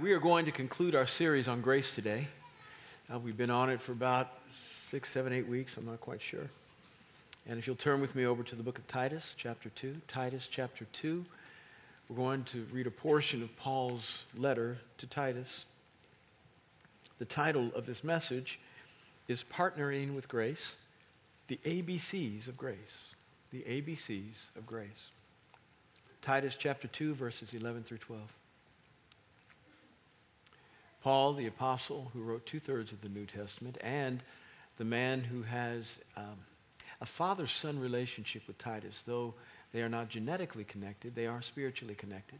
we are going to conclude our series on grace today. Uh, we've been on it for about six, seven, eight weeks. I'm not quite sure. And if you'll turn with me over to the book of Titus, chapter 2, Titus, chapter 2, we're going to read a portion of Paul's letter to Titus. The title of this message is Partnering with Grace, the ABCs of Grace. The ABCs of Grace. Titus chapter 2, verses 11 through 12. Paul, the apostle who wrote two thirds of the New Testament, and the man who has um, a father son relationship with Titus, though they are not genetically connected, they are spiritually connected.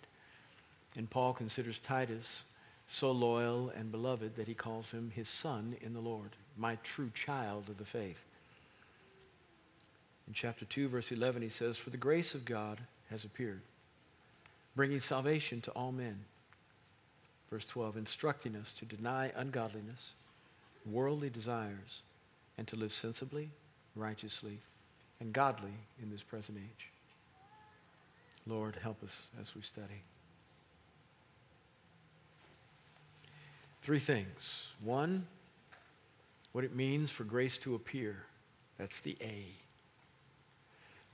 And Paul considers Titus so loyal and beloved that he calls him his son in the Lord, my true child of the faith. In chapter 2, verse 11, he says, For the grace of God has appeared, bringing salvation to all men verse 12, instructing us to deny ungodliness, worldly desires, and to live sensibly, righteously, and godly in this present age. Lord, help us as we study. Three things. One, what it means for grace to appear. That's the A.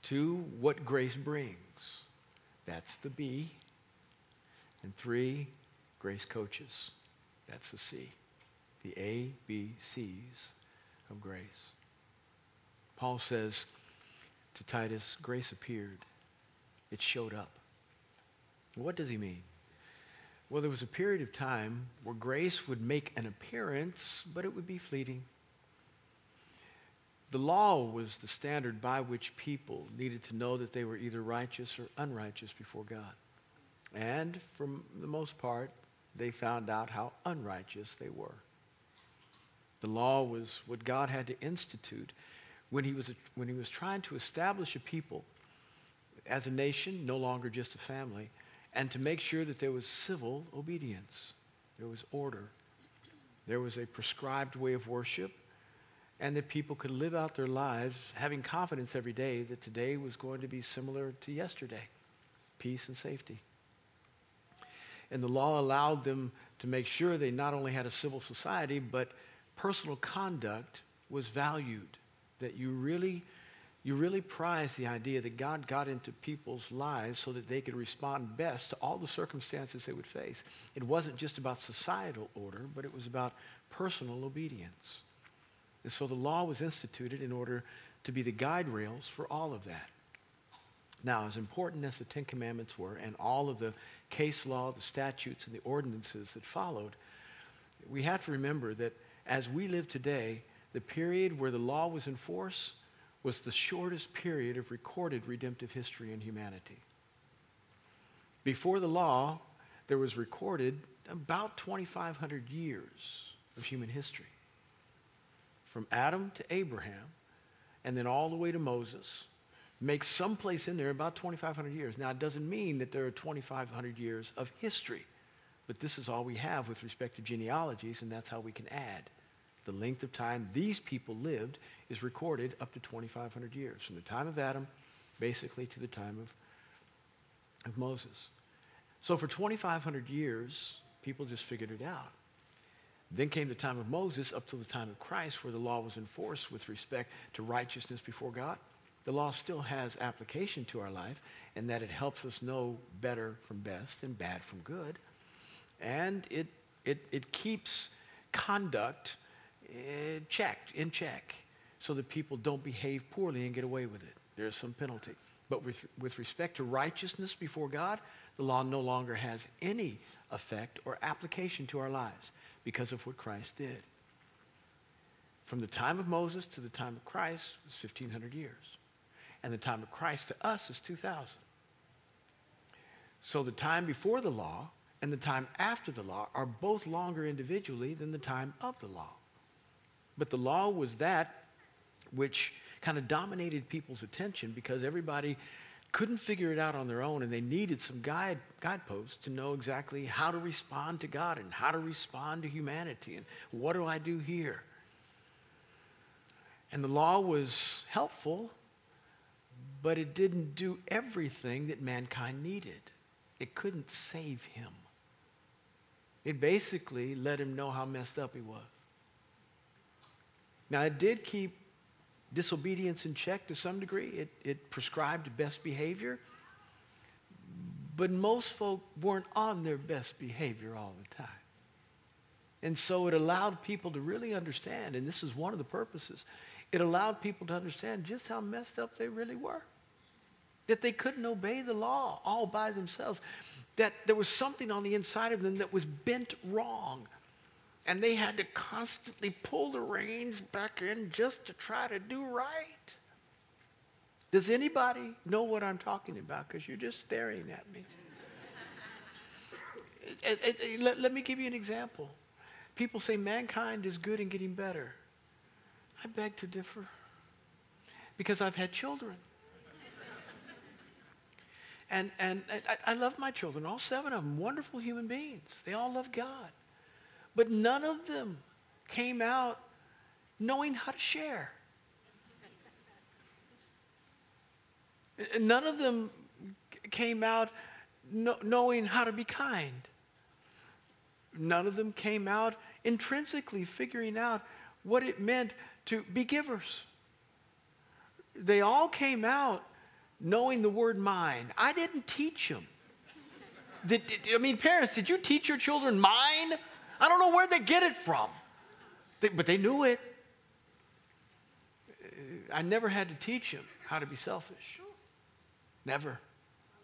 Two, what grace brings. That's the B. And three, Grace Coaches. That's the C. The A, B, C's of grace. Paul says to Titus, grace appeared. It showed up. What does he mean? Well, there was a period of time where grace would make an appearance, but it would be fleeting. The law was the standard by which people needed to know that they were either righteous or unrighteous before God. And for the most part, they found out how unrighteous they were. The law was what God had to institute when he was, when he was trying to establish a people as a nation, no longer just a family, and to make sure that there was civil obedience, there was order, there was a prescribed way of worship, and that people could live out their lives having confidence every day that today was going to be similar to yesterday peace and safety. And the law allowed them to make sure they not only had a civil society, but personal conduct was valued. That you really, you really prize the idea that God got into people's lives so that they could respond best to all the circumstances they would face. It wasn't just about societal order, but it was about personal obedience. And so the law was instituted in order to be the guide rails for all of that. Now, as important as the Ten Commandments were and all of the case law, the statutes, and the ordinances that followed, we have to remember that as we live today, the period where the law was in force was the shortest period of recorded redemptive history in humanity. Before the law, there was recorded about 2,500 years of human history. From Adam to Abraham, and then all the way to Moses, makes some place in there about 2,500 years. Now, it doesn't mean that there are 2,500 years of history, but this is all we have with respect to genealogies, and that's how we can add. The length of time these people lived is recorded up to 2,500 years, from the time of Adam basically to the time of, of Moses. So, for 2,500 years, people just figured it out. Then came the time of Moses up to the time of Christ, where the law was enforced with respect to righteousness before God the law still has application to our life in that it helps us know better from best and bad from good. And it, it, it keeps conduct uh, checked, in check, so that people don't behave poorly and get away with it. There's some penalty. But with, with respect to righteousness before God, the law no longer has any effect or application to our lives because of what Christ did. From the time of Moses to the time of Christ was 1,500 years and the time of Christ to us is 2,000. So the time before the law and the time after the law are both longer individually than the time of the law. But the law was that which kind of dominated people's attention because everybody couldn't figure it out on their own and they needed some guide, guideposts to know exactly how to respond to God and how to respond to humanity and what do I do here. And the law was helpful but it didn't do everything that mankind needed. It couldn't save him. It basically let him know how messed up he was. Now, it did keep disobedience in check to some degree. It, it prescribed best behavior. But most folk weren't on their best behavior all the time. And so it allowed people to really understand, and this is one of the purposes, it allowed people to understand just how messed up they really were. That they couldn't obey the law all by themselves. That there was something on the inside of them that was bent wrong. And they had to constantly pull the reins back in just to try to do right. Does anybody know what I'm talking about? Because you're just staring at me. it, it, eh, eh, eh, let, let me give you an example. People say mankind is good and getting better. I beg to differ because I've had children. And, and, I, I love my children, all seven of them, wonderful human beings. They all love God. But none of them came out knowing how to share. None of them came out knowing how to be kind. None of them came out intrinsically figuring out what it meant to be givers. They all came out knowing the word mine. I didn't teach them. Did, did, I mean, parents, did you teach your children mine? I don't know where they get it from, they, but they knew it. Uh, I never had to teach them how to be selfish. Never.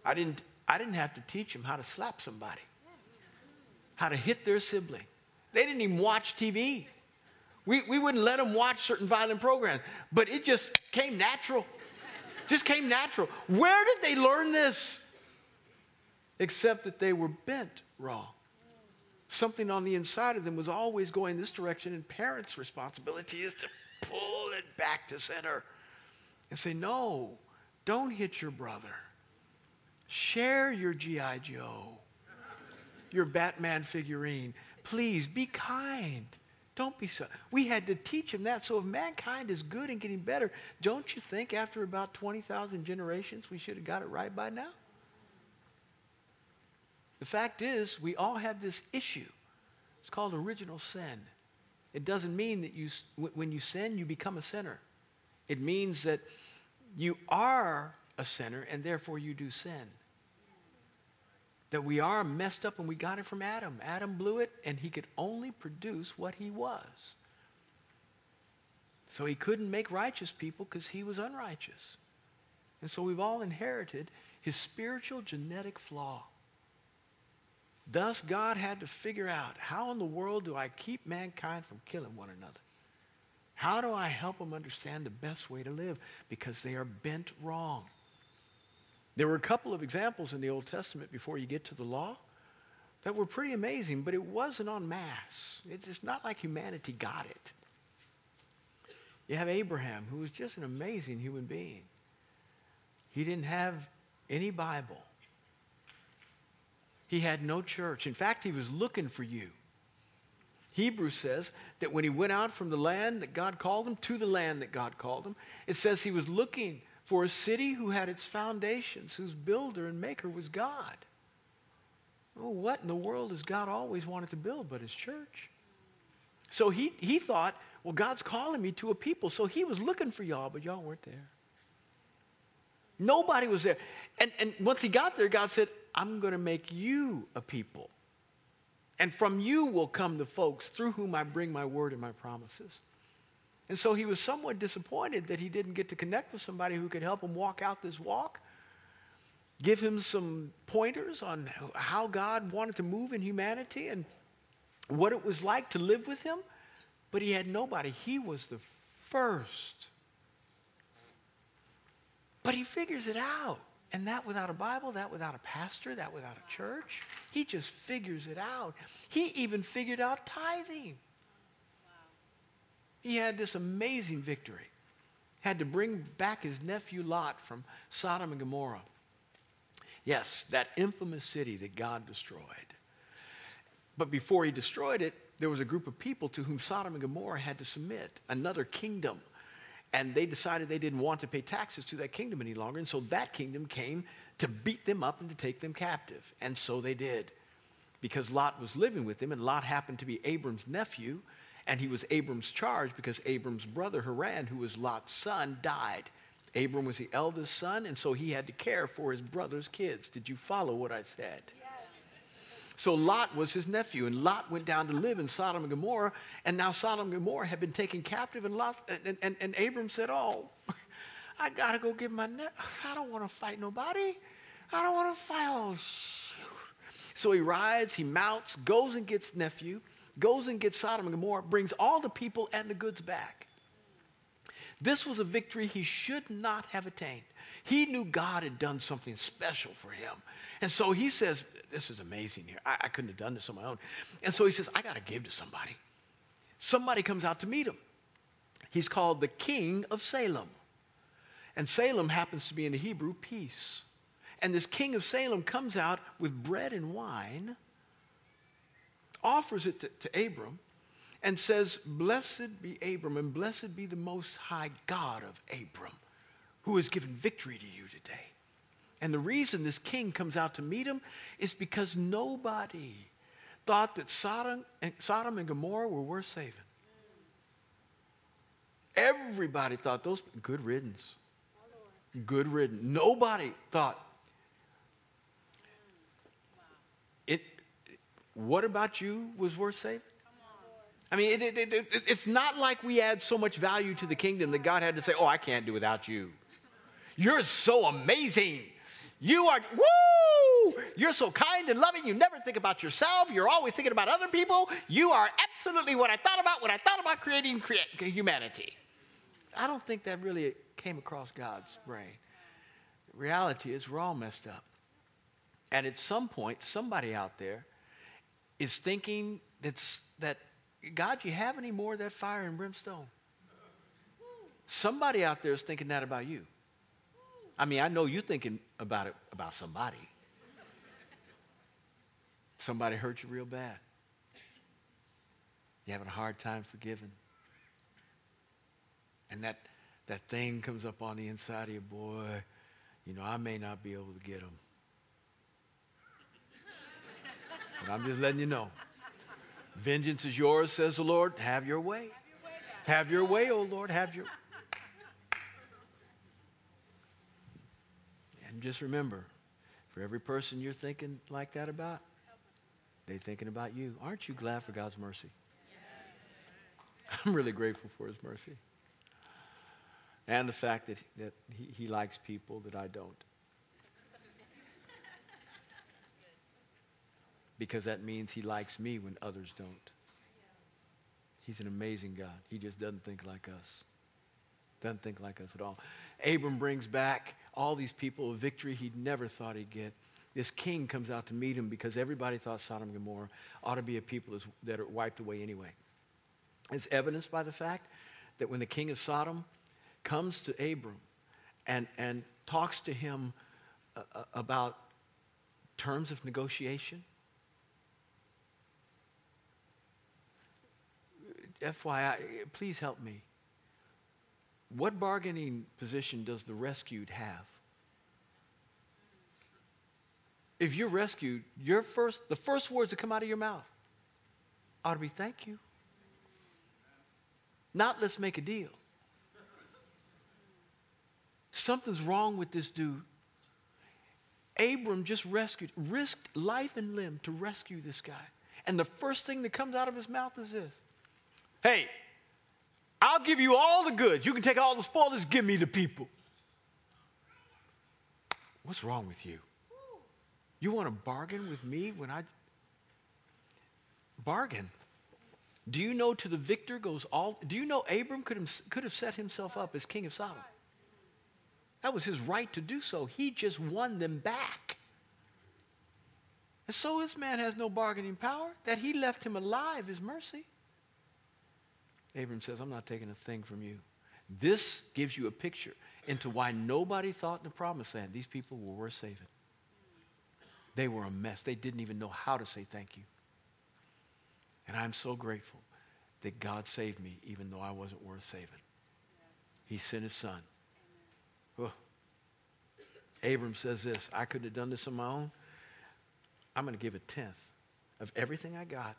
I didn't, I didn't have to teach them how to slap somebody, how to hit their sibling. They didn't even watch TV. We, we wouldn't let them watch certain violent programs, but it just came natural. Just came natural. Where did they learn this? Except that they were bent wrong. Something on the inside of them was always going this direction, and parents' responsibility is to pull it back to center and say, No, don't hit your brother. Share your G.I. Joe, your Batman figurine. Please be kind. Don't be so. We had to teach him that. So if mankind is good and getting better, don't you think after about 20,000 generations we should have got it right by now? The fact is, we all have this issue. It's called original sin. It doesn't mean that you, when you sin, you become a sinner. It means that you are a sinner and therefore you do sin that we are messed up and we got it from Adam. Adam blew it and he could only produce what he was. So he couldn't make righteous people because he was unrighteous. And so we've all inherited his spiritual genetic flaw. Thus, God had to figure out how in the world do I keep mankind from killing one another? How do I help them understand the best way to live? Because they are bent wrong. There were a couple of examples in the Old Testament before you get to the law that were pretty amazing, but it wasn't en masse. It's not like humanity got it. You have Abraham, who was just an amazing human being. He didn't have any Bible. He had no church. In fact, he was looking for you. Hebrews says that when he went out from the land that God called him to the land that God called him, it says he was looking for a city who had its foundations, whose builder and maker was God. Oh, what in the world has God always wanted to build but his church? So he, he thought, well, God's calling me to a people. So he was looking for y'all, but y'all weren't there. Nobody was there. And, and once he got there, God said, I'm going to make you a people. And from you will come the folks through whom I bring my word and my promises. And so he was somewhat disappointed that he didn't get to connect with somebody who could help him walk out this walk, give him some pointers on how God wanted to move in humanity and what it was like to live with him. But he had nobody. He was the first. But he figures it out. And that without a Bible, that without a pastor, that without a church. He just figures it out. He even figured out tithing. He had this amazing victory. Had to bring back his nephew Lot from Sodom and Gomorrah. Yes, that infamous city that God destroyed. But before he destroyed it, there was a group of people to whom Sodom and Gomorrah had to submit, another kingdom. And they decided they didn't want to pay taxes to that kingdom any longer. And so that kingdom came to beat them up and to take them captive. And so they did because Lot was living with them, and Lot happened to be Abram's nephew, and he was Abram's charge because Abram's brother Haran, who was Lot's son, died. Abram was the eldest son, and so he had to care for his brother's kids. Did you follow what I said? Yes. So Lot was his nephew, and Lot went down to live in Sodom and Gomorrah, and now Sodom and Gomorrah had been taken captive, and, Lot, and, and, and Abram said, Oh, I got to go get my net. I don't want to fight nobody. I don't want to fight. Oh, shoot. So he rides, he mounts, goes and gets nephew, goes and gets Sodom and Gomorrah, brings all the people and the goods back. This was a victory he should not have attained. He knew God had done something special for him. And so he says, This is amazing here. I, I couldn't have done this on my own. And so he says, I got to give to somebody. Somebody comes out to meet him. He's called the king of Salem. And Salem happens to be in the Hebrew peace. And this king of Salem comes out with bread and wine, offers it to, to Abram, and says, Blessed be Abram, and blessed be the Most High God of Abram, who has given victory to you today. And the reason this king comes out to meet him is because nobody thought that Sodom and, Sodom and Gomorrah were worth saving. Everybody thought those, good riddance. Good riddance. Nobody thought, it, what about you was worth saving? I mean, it, it, it, it's not like we add so much value to the kingdom that God had to say, Oh, I can't do without you. You're so amazing. You are, woo! You're so kind and loving. You never think about yourself. You're always thinking about other people. You are absolutely what I thought about when I thought about creating humanity. I don't think that really came across God's brain. The reality is, we're all messed up. And at some point, somebody out there is thinking that's, that God, you have any more of that fire and brimstone? Somebody out there is thinking that about you. I mean, I know you're thinking about it about somebody. Somebody hurt you real bad. You're having a hard time forgiving. And that, that thing comes up on the inside of you, boy, you know, I may not be able to get them. But I'm just letting you know. Vengeance is yours, says the Lord. Have your way. Have your way, O oh Lord. Have your. And just remember, for every person you're thinking like that about, they're thinking about you. Aren't you glad for God's mercy? I'm really grateful for His mercy. And the fact that, that he, he likes people that I don't. Because that means he likes me when others don't. He's an amazing God. He just doesn't think like us. Doesn't think like us at all. Abram brings back all these people of victory he'd never thought he'd get. This king comes out to meet him because everybody thought Sodom and Gomorrah ought to be a people that are wiped away anyway. It's evidenced by the fact that when the king of Sodom comes to Abram and, and talks to him uh, uh about terms of negotiation, FYI, please help me. What bargaining position does the rescued have? If you're rescued, your first, the first words that come out of your mouth ought to be thank you. Not let's make a deal. Something's wrong with this dude. Abram just rescued, risked life and limb to rescue this guy. And the first thing that comes out of his mouth is this Hey, I'll give you all the goods. You can take all the spoils, give me the people. What's wrong with you? You want to bargain with me when I bargain? Do you know to the victor goes all? Do you know Abram could have, could have set himself up as king of Sodom? That was his right to do so. He just won them back. And so this man has no bargaining power. That he left him alive is mercy. Abram says, I'm not taking a thing from you. This gives you a picture into why nobody thought in the promised land these people were worth saving. They were a mess. They didn't even know how to say thank you. And I'm so grateful that God saved me even though I wasn't worth saving. He sent his son. Abram says this I couldn't have done this on my own. I'm going to give a tenth. of everything I got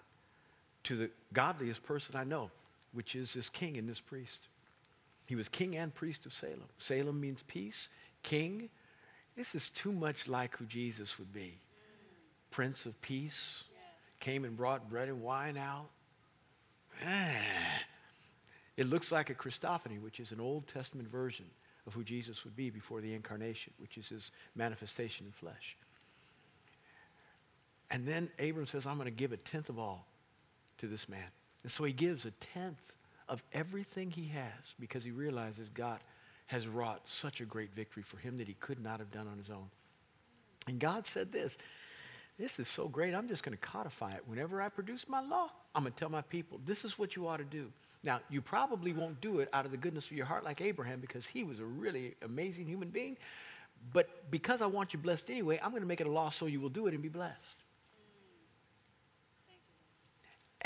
to the godliest person I know, which is this king and this priest. He was king and priest of Salem. Salem means peace. King, this is too much like who Jesus would be. Prince of Peace, came and brought bread and wine out. Eh. It looks like a Christophany, which is an Old Testament version of who Jesus would be before the incarnation, which is his manifestation in flesh. And then Abram says, I'm going to give a tenth of all to this man. And so he gives a tenth of everything he has because he realizes God has wrought such a great victory for him that he could not have done on his own. And God said this this is so great. I'm just going to codify it. Whenever I produce my law, I'm going to tell my people, this is what you ought to do. Now, you probably won't do it out of the goodness of your heart like Abraham because he was a really amazing human being. But because I want you blessed anyway, I'm going to make it a law so you will do it and be blessed.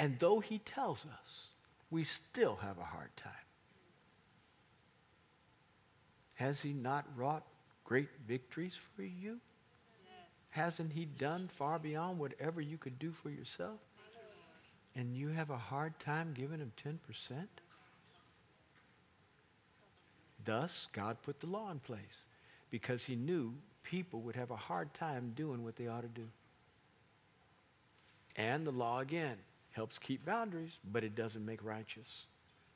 And though he tells us, we still have a hard time. Has he not wrought great victories for you? Hasn't he done far beyond whatever you could do for yourself? And you have a hard time giving him 10%? Thus, God put the law in place because he knew people would have a hard time doing what they ought to do. And the law, again, helps keep boundaries, but it doesn't make righteous.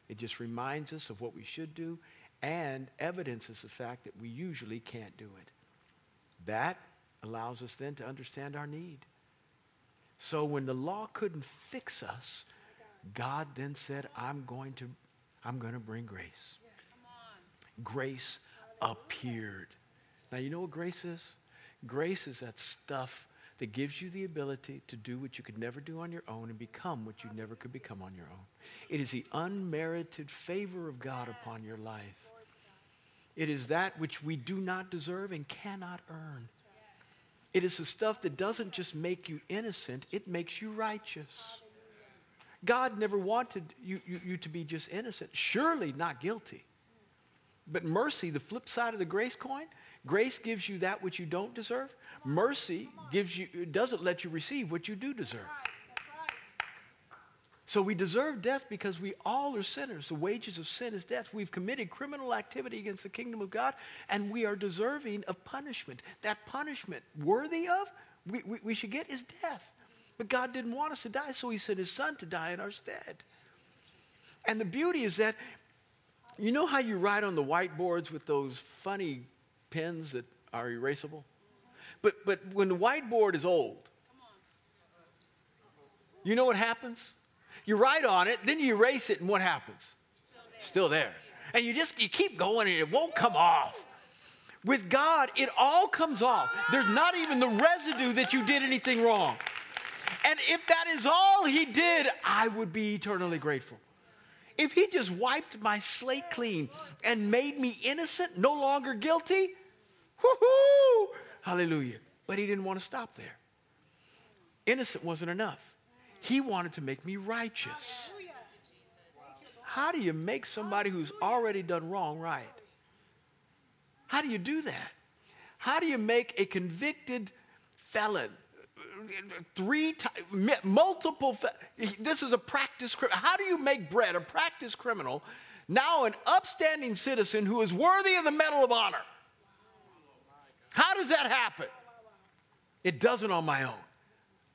It just reminds us of what we should do and evidences the fact that we usually can't do it. That allows us then to understand our need. So when the law couldn't fix us, God then said, I'm going to, I'm going to bring grace. Grace appeared. Now, you know what grace is? Grace is that stuff that gives you the ability to do what you could never do on your own and become what you never could become on your own. It is the unmerited favor of God upon your life. It is that which we do not deserve and cannot earn. It is the stuff that doesn't just make you innocent, it makes you righteous. God never wanted you, you, you, to be just innocent, surely not guilty. But mercy, the flip side of the grace coin, grace gives you that which you don't deserve. Mercy gives you, doesn't let you receive what you do deserve. So we deserve death because we all are sinners. The wages of sin is death. We've committed criminal activity against the kingdom of God, and we are deserving of punishment. That punishment, worthy of, we, we, we should get is death. But God didn't want us to die, so He sent His Son to die in our stead. And the beauty is that, you know how you write on the whiteboards with those funny pens that are erasable? But, but when the whiteboard is old, you know what happens? You write on it, then you erase it, and what happens? Still there. Still there. And you just you keep going and it won't come off. With God, it all comes off. There's not even the residue that you did anything wrong. And if that is all he did, I would be eternally grateful. If he just wiped my slate clean and made me innocent, no longer guilty, whoo hallelujah. But he didn't want to stop there. Innocent wasn't enough. He wanted to make me righteous. How do you make somebody who's already done wrong right? How do you do that? How do you make a convicted felon three times, multiple, this is a practice. How do you make bread a practice criminal, now an upstanding citizen who is worthy of the Medal of Honor? How does that happen? It doesn't on my own.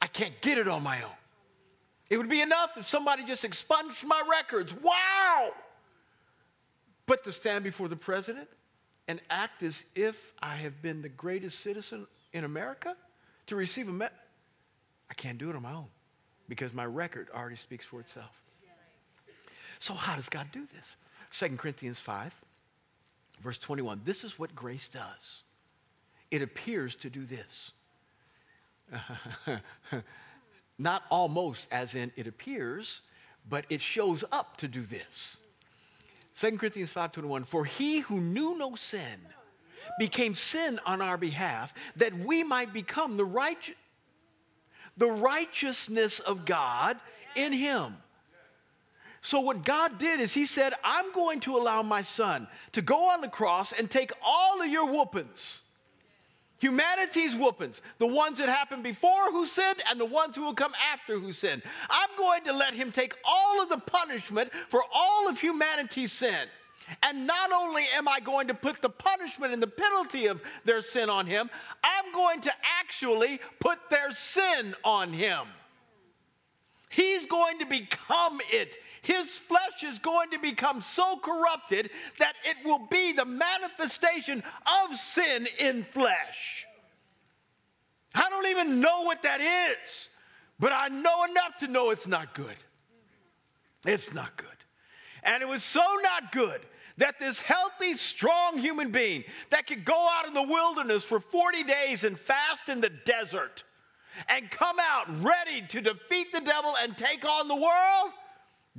I can't get it on my own. It would be enough if somebody just expunged my records. Wow! But to stand before the president and act as if I have been the greatest citizen in America to receive a med, I can't do it on my own because my record already speaks for itself. So, how does God do this? 2 Corinthians 5, verse 21. This is what grace does it appears to do this. Not almost as in it appears, but it shows up to do this. 2 Corinthians 5:21 For he who knew no sin became sin on our behalf that we might become the right the righteousness of God in him. So, what God did is He said, I'm going to allow my son to go on the cross and take all of your whoopings Humanity's whoopings, the ones that happened before who sinned and the ones who will come after who sinned. I'm going to let him take all of the punishment for all of humanity's sin. And not only am I going to put the punishment and the penalty of their sin on him, I'm going to actually put their sin on him. He's going to become it. His flesh is going to become so corrupted that it will be the manifestation of sin in flesh. I don't even know what that is, but I know enough to know it's not good. It's not good. And it was so not good that this healthy, strong human being that could go out in the wilderness for 40 days and fast in the desert and come out ready to defeat the devil and take on the world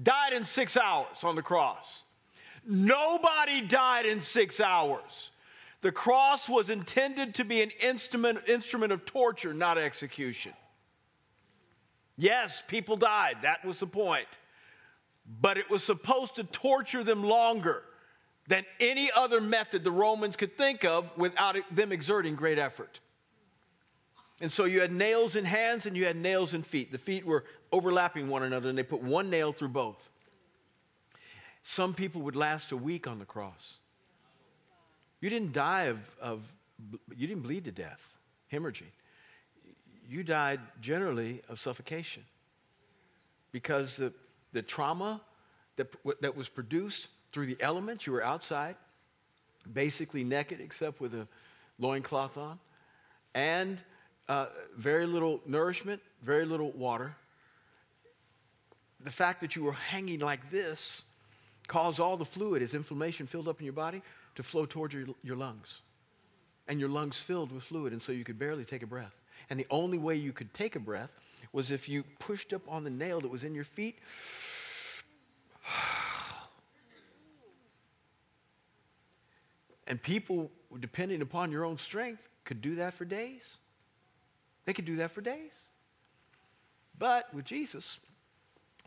died in six hours on the cross. Nobody died in six hours. The cross was intended to be an instrument, instrument of torture, not execution. Yes, people died. That was the point. But it was supposed to torture them longer than any other method the Romans could think of without them exerting great effort. And so you had nails in hands and you had nails in feet. The feet were overlapping one another and they put one nail through both. Some people would last a week on the cross. You didn't die of, of you didn't bleed to death, hemorrhaging. You died generally of suffocation because the, the trauma that, that was produced through the elements, you were outside, basically naked except with a loincloth on, and uh, very little nourishment, very little water. The fact that you were hanging like this caused all the fluid, as inflammation filled up in your body, to flow towards your, your lungs. And your lungs filled with fluid, and so you could barely take a breath. And the only way you could take a breath was if you pushed up on the nail that was in your feet. And people, depending upon your own strength, could do that for days. They could do that for days. But with Jesus,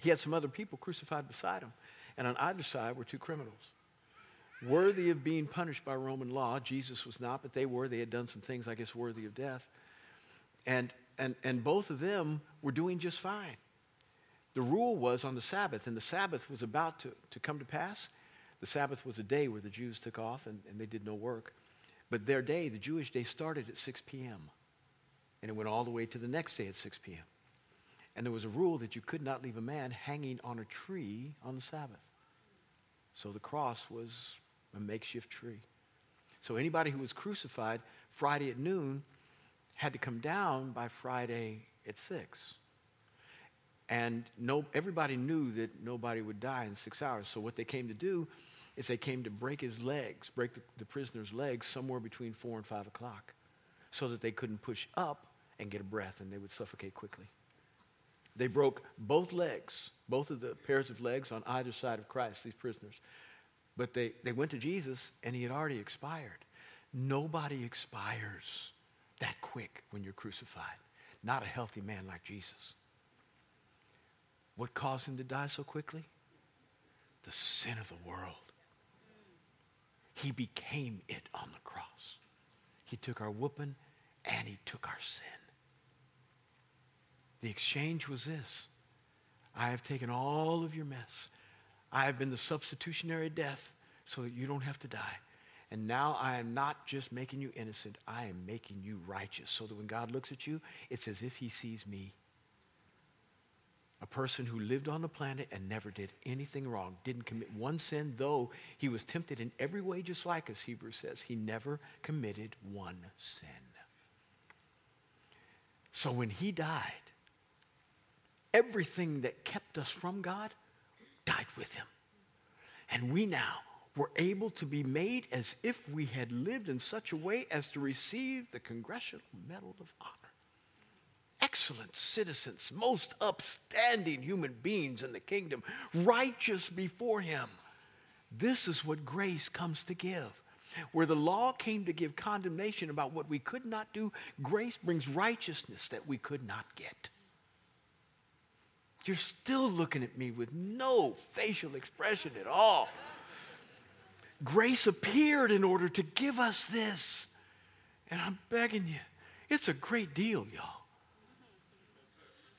he had some other people crucified beside him. And on either side were two criminals. Worthy of being punished by Roman law. Jesus was not, but they were. They had done some things, I guess, worthy of death. And, and, and both of them were doing just fine. The rule was on the Sabbath, and the Sabbath was about to, to come to pass. The Sabbath was a day where the Jews took off and, and they did no work. But their day, the Jewish day, started at 6 p.m and it went all the way to the next day at 6 p.m. And there was a rule that you could not leave a man hanging on a tree on the Sabbath. So the cross was a makeshift tree. So anybody who was crucified Friday at noon had to come down by Friday at 6. And no, everybody knew that nobody would die in six hours. So what they came to do is they came to break his legs, break the, the prisoner's legs somewhere between 4 and 5 o'clock so that they couldn't push up and get a breath and they would suffocate quickly. They broke both legs, both of the pairs of legs on either side of Christ, these prisoners. But they, they went to Jesus and he had already expired. Nobody expires that quick when you're crucified. Not a healthy man like Jesus. What caused him to die so quickly? The sin of the world. He became it on the cross. He took our whooping and he took our sin. The exchange was this I have taken all of your mess. I have been the substitutionary death so that you don't have to die. And now I am not just making you innocent, I am making you righteous so that when God looks at you, it's as if he sees me. A person who lived on the planet and never did anything wrong, didn't commit one sin, though he was tempted in every way, just like us, Hebrews says. He never committed one sin. So when he died, everything that kept us from God died with him. And we now were able to be made as if we had lived in such a way as to receive the Congressional Medal of Honor. Excellent citizens, most upstanding human beings in the kingdom, righteous before him. This is what grace comes to give. Where the law came to give condemnation about what we could not do, grace brings righteousness that we could not get. You're still looking at me with no facial expression at all. Grace appeared in order to give us this. And I'm begging you, it's a great deal, y'all.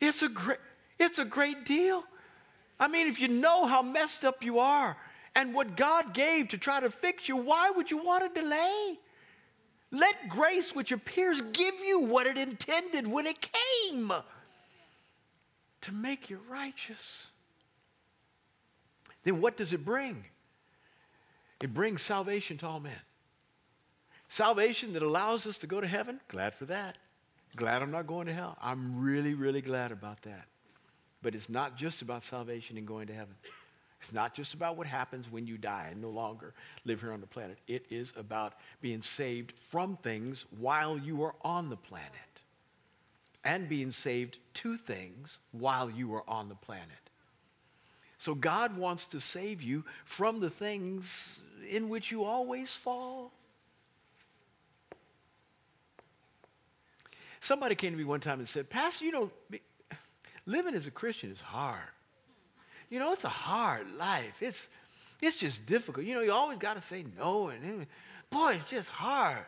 It's a great, it's a great deal. I mean, if you know how messed up you are and what God gave to try to fix you, why would you want to delay? Let grace, which appears, give you what it intended when it came to make you righteous. Then what does it bring? It brings salvation to all men. Salvation that allows us to go to heaven, glad for that. Glad I'm not going to hell. I'm really, really glad about that. But it's not just about salvation and going to heaven. It's not just about what happens when you die and no longer live here on the planet. It is about being saved from things while you are on the planet and being saved two things while you are on the planet. So God wants to save you from the things in which you always fall. Somebody came to me one time and said, Pastor, you know, living as a Christian is hard. You know, it's a hard life. It's, it's just difficult. You know, you always got to say no. And, boy, it's just hard.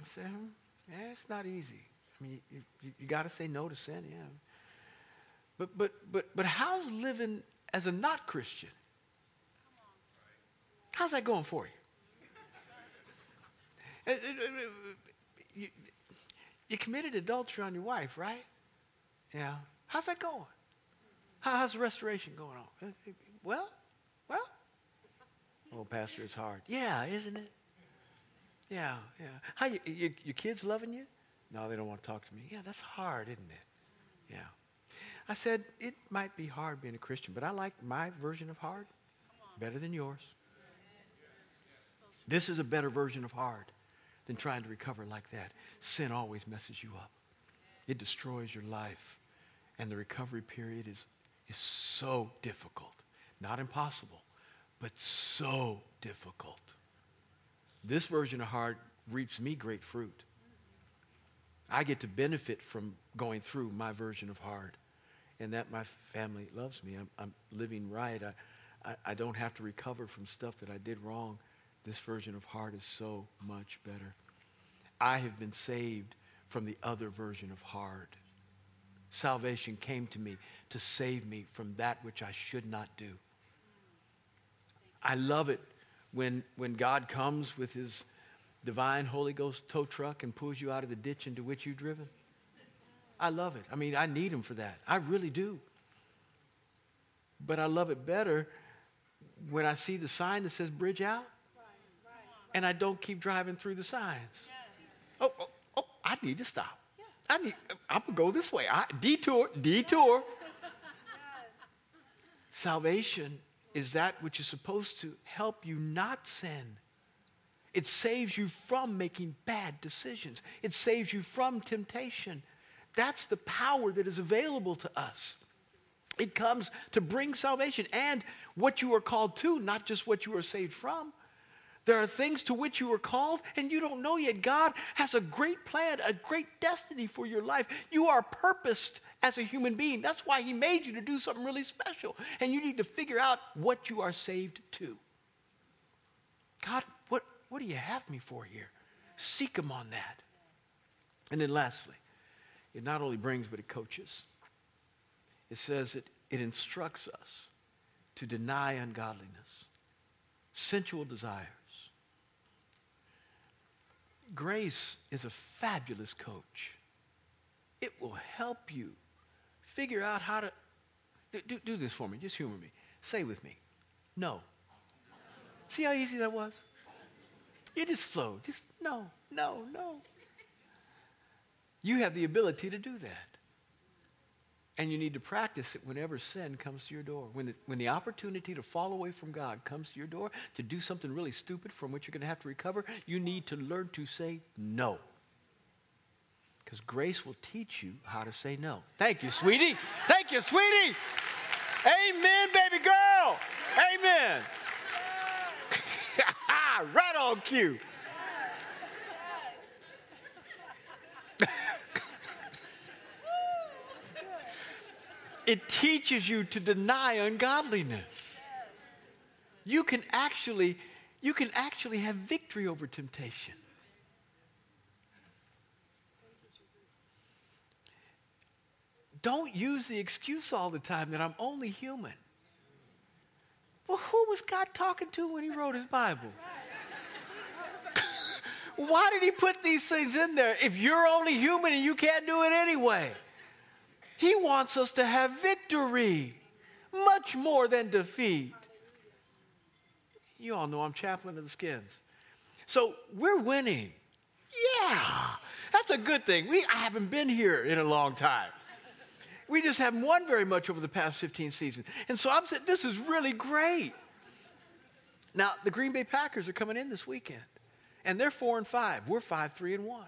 I said, hmm, yeah, it's not easy. I mean, you, you, you got to say no to sin, yeah. But, but, but, but how's living as a not Christian? How's that going for you? Uh, uh, uh, you you committed adultery on your wife, right? Yeah. How's that going? how's the restoration going on? Well, well. Oh, Pastor, it's hard. Yeah, isn't it? Yeah, yeah. How you, you, your kids loving you? No, they don't want to talk to me. Yeah, that's hard, isn't it? Yeah. I said, it might be hard being a Christian, but I like my version of hard better than yours. This is a better version of hard than trying to recover like that. Sin always messes you up, it destroys your life. And the recovery period is, is so difficult. Not impossible, but so difficult. This version of hard reaps me great fruit. I get to benefit from going through my version of hard, and that my family loves me. I'm, I'm living right. I, I, I don't have to recover from stuff that I did wrong. This version of hard is so much better. I have been saved from the other version of hard. Salvation came to me to save me from that which I should not do. I love it when, when God comes with his divine Holy Ghost tow truck and pulls you out of the ditch into which you've driven. I love it. I mean, I need him for that. I really do. But I love it better when I see the sign that says bridge out and I don't keep driving through the signs. Oh, oh, oh I need to stop. I need, I'm going to go this way. I, detour, detour. Salvation is that which is supposed to help you not sin. It saves you from making bad decisions. It saves you from temptation. That's the power that is available to us. It comes to bring salvation and what you are called to, not just what you are saved from. There are things to which you are called and you don't know yet. God has a great plan, a great destiny for your life. You are purposed as a human being. That's why He made you to do something really special. And you need to figure out what you are saved to. God, what, do you have me for here? Seek Him on that. And then lastly, it not only brings, but it coaches. It says it, it instructs us to deny ungodliness, sensual desires. Grace is a fabulous coach. It will help you figure out how to do, do this for me. Just humor me. Say with me, no. See how easy that was? You just flow. Just no, no, no. You have the ability to do that. And you need to practice it whenever sin comes to your door. When the, when the opportunity to fall away from God comes to your door, to do something really stupid from which you're going to have to recover, you need to learn to say no. Because grace will teach you how to say no. Thank you, sweetie. Thank you, sweetie. Amen, baby girl. Amen right on cue. it teaches you to deny ungodliness. You can actually you can actually have victory over temptation. Don't use the excuse all the time that I'm only human. Well, who was God talking to when he wrote his Bible? Why did he put these things in there if you're only human and you can't do it anyway? He wants us to have victory, much more than defeat. You all know I'm chaplain of the skins. So we're winning. Yeah, that's a good thing. We, I haven't been here in a long time. We just haven't won very much over the past 15 seasons. And so I'm saying, this is really great. Now, the Green Bay Packers are coming in this weekend, and they're four and five. We're five, three, and one.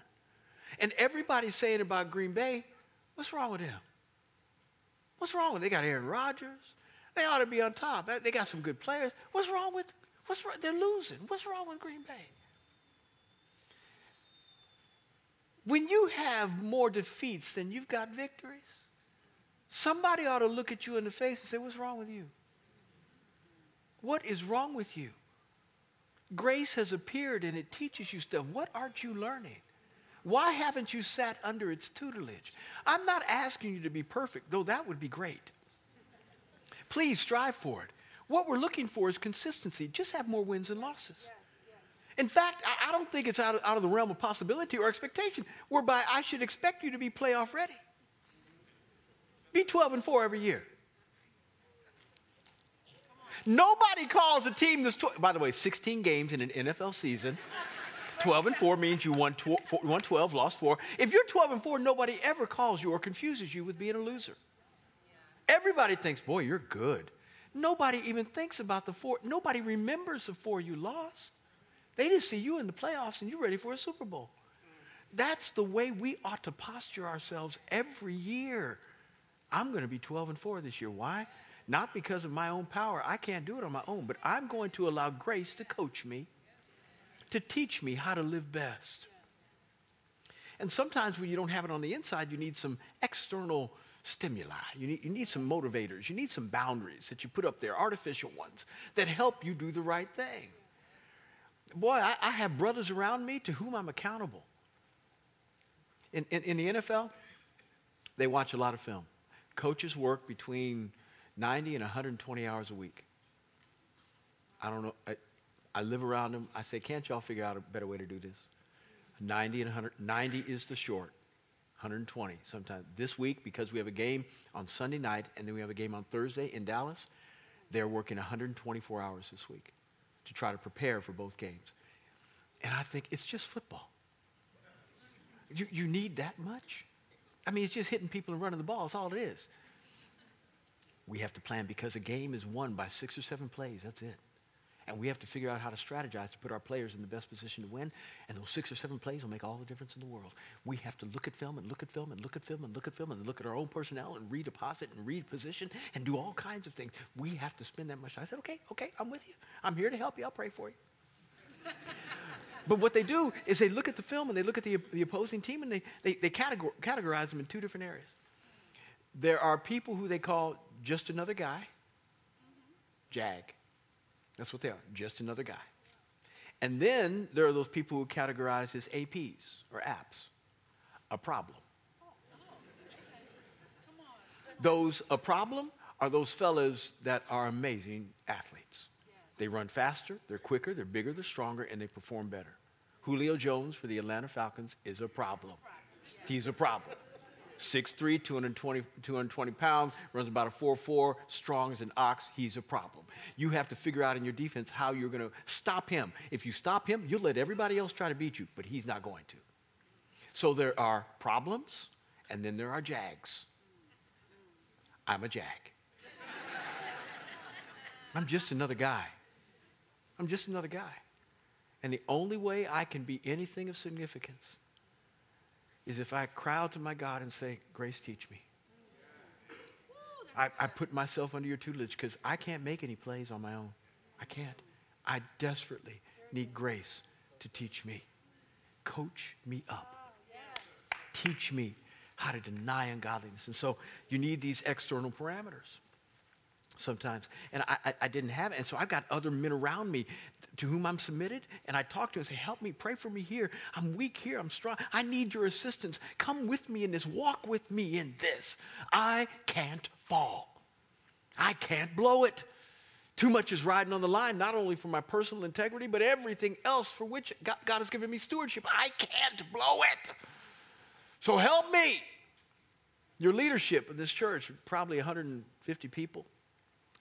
And everybody's saying about Green Bay, what's wrong with them? What's wrong with them? They got Aaron Rodgers. They ought to be on top. They got some good players. What's wrong with what's wrong? They're losing. What's wrong with Green Bay? When you have more defeats than you've got victories, somebody ought to look at you in the face and say, What's wrong with you? What is wrong with you? Grace has appeared and it teaches you stuff. What aren't you learning? Why haven't you sat under its tutelage? I'm not asking you to be perfect, though that would be great. Please strive for it. What we're looking for is consistency. Just have more wins and losses. In fact, I don't think it's out of, out of the realm of possibility or expectation, whereby I should expect you to be playoff ready. Be 12 and 4 every year. Nobody calls a team this. Tw- By the way, 16 games in an NFL season. 12 and 4 means you won, tw- won 12, lost 4. If you're 12 and 4, nobody ever calls you or confuses you with being a loser. Everybody thinks, boy, you're good. Nobody even thinks about the four. Nobody remembers the four you lost. They just see you in the playoffs and you're ready for a Super Bowl. That's the way we ought to posture ourselves every year. I'm going to be 12 and 4 this year. Why? Not because of my own power. I can't do it on my own, but I'm going to allow grace to coach me, to teach me how to live best. And sometimes when you don't have it on the inside, you need some external stimuli. You need, you need some motivators. You need some boundaries that you put up there, artificial ones, that help you do the right thing. Boy, I, I have brothers around me to whom I'm accountable. In, in, in the NFL, they watch a lot of film. Coaches work between 90 and 120 hours a week. I don't know. I, I live around them. I say, can't y'all figure out a better way to do this? 90 and 100. 90 is the short. 120 sometimes. This week, because we have a game on Sunday night and then we have a game on Thursday in Dallas, they're working 124 hours this week to try to prepare for both games. And I think it's just football. You, you need that much? I mean, it's just hitting people and running the ball. That's all it is. We have to plan because a game is won by six or seven plays. That's it. And we have to figure out how to strategize to put our players in the best position to win. And those six or seven plays will make all the difference in the world. We have to look at film and look at film and look at film and look at film and look at our own personnel and redeposit and reposition and do all kinds of things. We have to spend that much time. I said, okay, okay, I'm with you. I'm here to help you. I'll pray for you. but what they do is they look at the film and they look at the, the opposing team and they, they, they categor- categorize them in two different areas. There are people who they call just another guy, Jag. That's what they are, just another guy. And then there are those people who categorize as APs or apps, a problem. Those a problem are those fellas that are amazing athletes. They run faster, they're quicker, they're bigger, they're stronger, and they perform better. Julio Jones for the Atlanta Falcons is a problem. He's a problem. 6'3", 220, 220 pounds, runs about a 4'4", strong as an ox. He's a problem. You have to figure out in your defense how you're going to stop him. If you stop him, you'll let everybody else try to beat you, but he's not going to. So there are problems, and then there are jags. I'm a jag. I'm just another guy. I'm just another guy. And the only way I can be anything of significance is if I cry out to my God and say, Grace, teach me. I, I put myself under your tutelage because I can't make any plays on my own. I can't. I desperately need grace to teach me. Coach me up. Teach me how to deny ungodliness. And so you need these external parameters. Sometimes. And I, I, I, didn't have it. And so I've got other men around me to whom I'm submitted. And I talk to them and say, Help me, pray for me here. I'm weak here. I'm strong. I need your assistance. Come with me in this. Walk with me in this. I can't fall. I can't blow it. Too much is riding on the line, not only for my personal integrity, but everything else for which God, God has given me stewardship. I can't blow it. So help me. Your leadership in this church, probably 150 people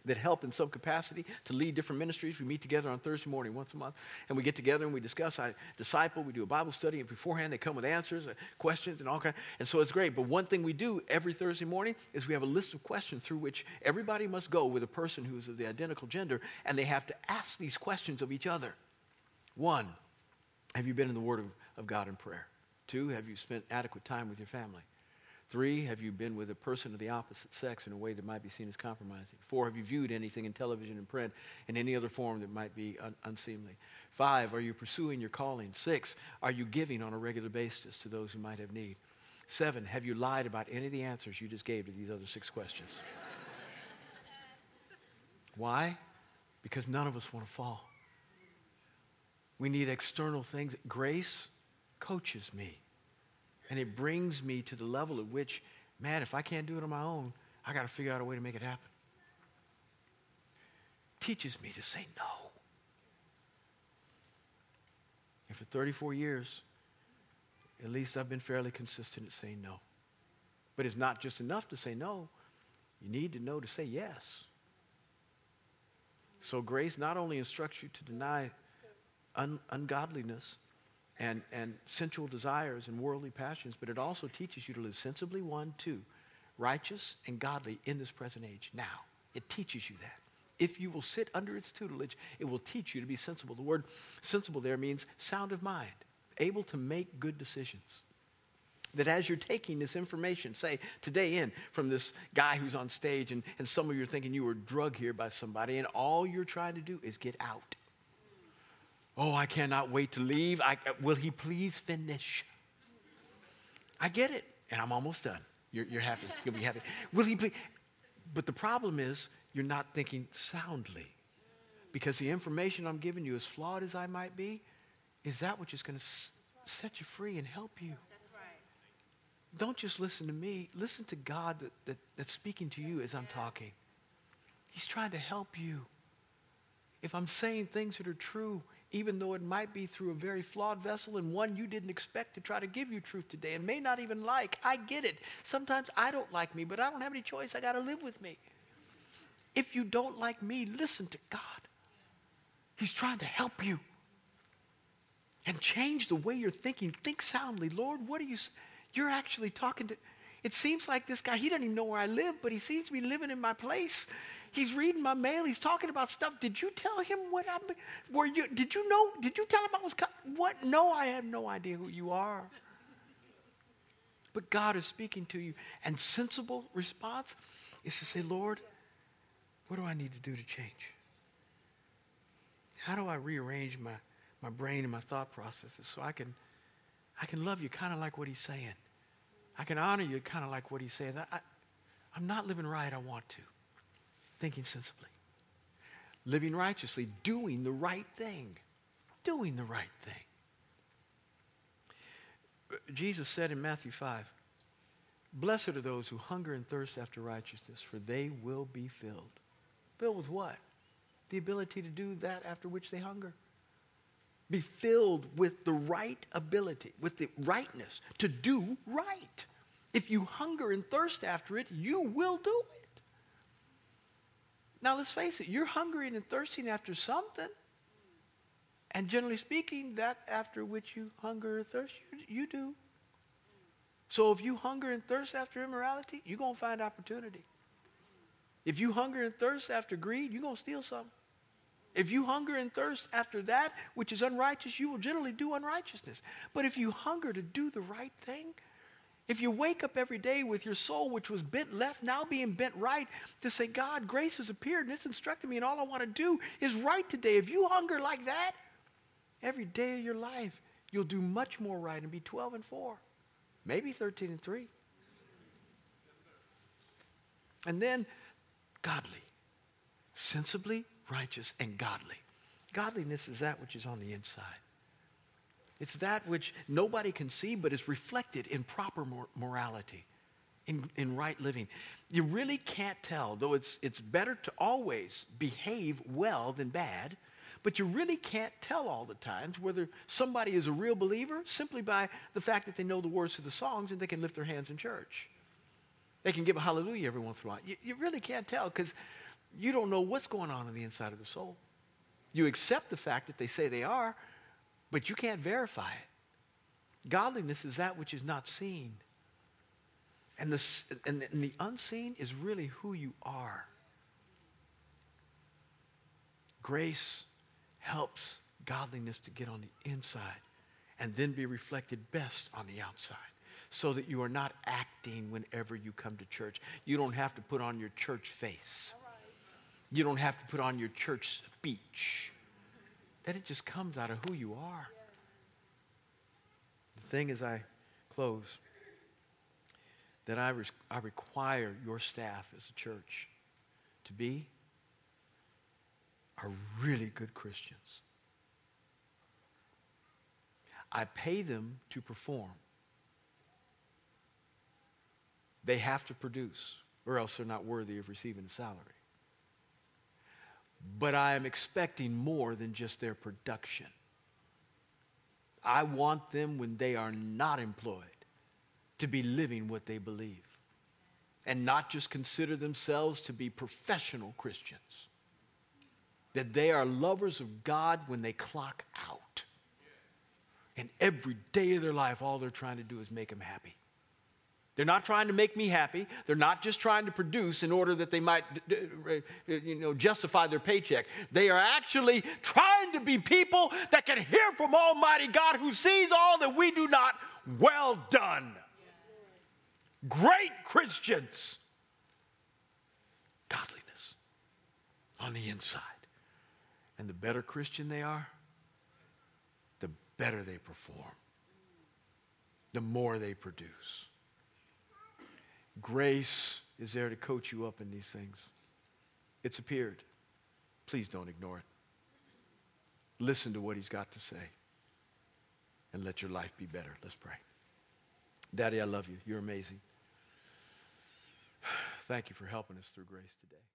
that help in some capacity to lead different ministries. We meet together on Thursday morning once a month, and we get together and we discuss. I disciple. We do a Bible study, and beforehand they come with answers, uh, questions, and all kind. And so it's great. But one thing we do every Thursday morning is we have a list of questions through which everybody must go with a person who's of the identical gender, and they have to ask these questions of each other. One, have you been in the Word of, of God in prayer? Two, have you spent adequate time with your family? Three, have you been with a person of the opposite sex in a way that might be seen as compromising? Four, have you viewed anything in television and print in any other form that might be un- unseemly? Five, are you pursuing your calling? Six, are you giving on a regular basis to those who might have need? Seven, have you lied about any of the answers you just gave to these other six questions? Why? Because none of us want to fall. We need external things. Grace coaches me. And it brings me to the level at which, man, if I can't do it on my own, I got to figure out a way to make it happen. Teaches me to say no. And for 34 years, at least I've been fairly consistent at saying no. But it's not just enough to say no, you need to know to say yes. So grace not only instructs you to deny un- ungodliness, and, and sensual desires and worldly passions, but it also teaches you to live sensibly, one, two, righteous and godly in this present age. Now, it teaches you that. If you will sit under its tutelage, it will teach you to be sensible. The word sensible there means sound of mind, able to make good decisions. That as you're taking this information, say today in from this guy who's on stage, and, and some of you are thinking you were drugged here by somebody, and all you're trying to do is get out. Oh, I cannot wait to leave. I, will he please finish? I get it, and I'm almost done. You're, you're happy. You'll be happy. Will he please? But the problem is, you're not thinking soundly. Because the information I'm giving you, as flawed as I might be, is that which is going to s- set you free and help you. Don't just listen to me. Listen to God that, that, that's speaking to you as I'm talking. He's trying to help you. If I'm saying things that are true, even though it might be through a very flawed vessel and one you didn't expect to try to give you truth today and may not even like. I get it. Sometimes I don't like me, but I don't have any choice. I got to live with me. If you don't like me, listen to God. He's trying to help you. And change the way you're thinking. Think soundly. Lord, what are you you're actually talking to it seems like this guy, he doesn't even know where I live, but he seems to be living in my place. He's reading my mail. He's talking about stuff. Did you tell him what I'm? Were you? Did you know? Did you tell him I was? What? No, I have no idea who you are. But God is speaking to you, and sensible response is to say, Lord, what do I need to do to change? How do I rearrange my, my brain and my thought processes so I can, I can love you kind of like what he's saying? I can honor you kind of like what he's saying. I, I, I'm not living right, I want to thinking sensibly, living righteously, doing the right thing. Doing the right thing. Jesus said in Matthew 5, Blessed are those who hunger and thirst after righteousness, for they will be filled. Filled with what? The ability to do that after which they hunger. Be filled with the right ability, with the rightness to do right. If you hunger and thirst after it, you will do it. Now, let's face it, you're hungry and thirsting after something. And generally speaking, that after which you hunger or thirst, you, you do. So if you hunger and thirst after immorality, you're going to find opportunity. If you hunger and thirst after greed, you're going to steal something. If you hunger and thirst after that which is unrighteous, you will generally do unrighteousness. But if you hunger to do the right thing, if you wake up every day with your soul, which was bent left, now being bent right, to say, God, grace has appeared and it's instructed me, and all I want to do is right today. If you hunger like that, every day of your life, you'll do much more right and be 12 and 4, maybe 13 and 3. And then, godly. sensibly, righteous, and godly. Godliness is that which is on the inside. It's that which nobody can see, but is reflected in proper mor- morality, in, in right living. You really can't tell, though it's, it's better to always behave well than bad, but you really can't tell all the times whether somebody is a real believer simply by the fact that they know the words to the songs and they can lift their hands in church. They can give a hallelujah every once in a while. You, you really can't tell because you don't know what's going on in the inside of the soul. You accept the fact that they say they are, but you can't verify it. Godliness is that which is not seen. And the, and the, and the unseen is really who you are. Grace helps godliness to get on the inside and then be reflected best on the outside so that you are not acting whenever you come to church. You don't have to put on your church face. You don't have to put on your church speech. That it just comes out of who you are. The thing as I close, that I, res- I require your staff as a church to be are really good Christians. I pay them to perform. They have to produce, or else they're not worthy of receiving a salary. But I am expecting more than just their production. I want them, when they are not employed, to be living what they believe and not just consider themselves to be professional Christians. That they are lovers of God when they clock out. And every day of their life, all they're trying to do is make Him happy. They're not trying to make me happy. They're not just trying to produce in order that they might uh, you know, justify their paycheck. They are actually trying to be people that can hear from Almighty God who sees all that we do not. Well done. Great Christians. Godliness on the inside. And the better Christian they are, the better they perform, the more they produce. Grace is there to coach you up in these things. It's appeared. Please don't ignore it. Listen to what he's got to say and let your life be better. Let's pray. Daddy, I love you. You're amazing. Thank you for helping us through grace today.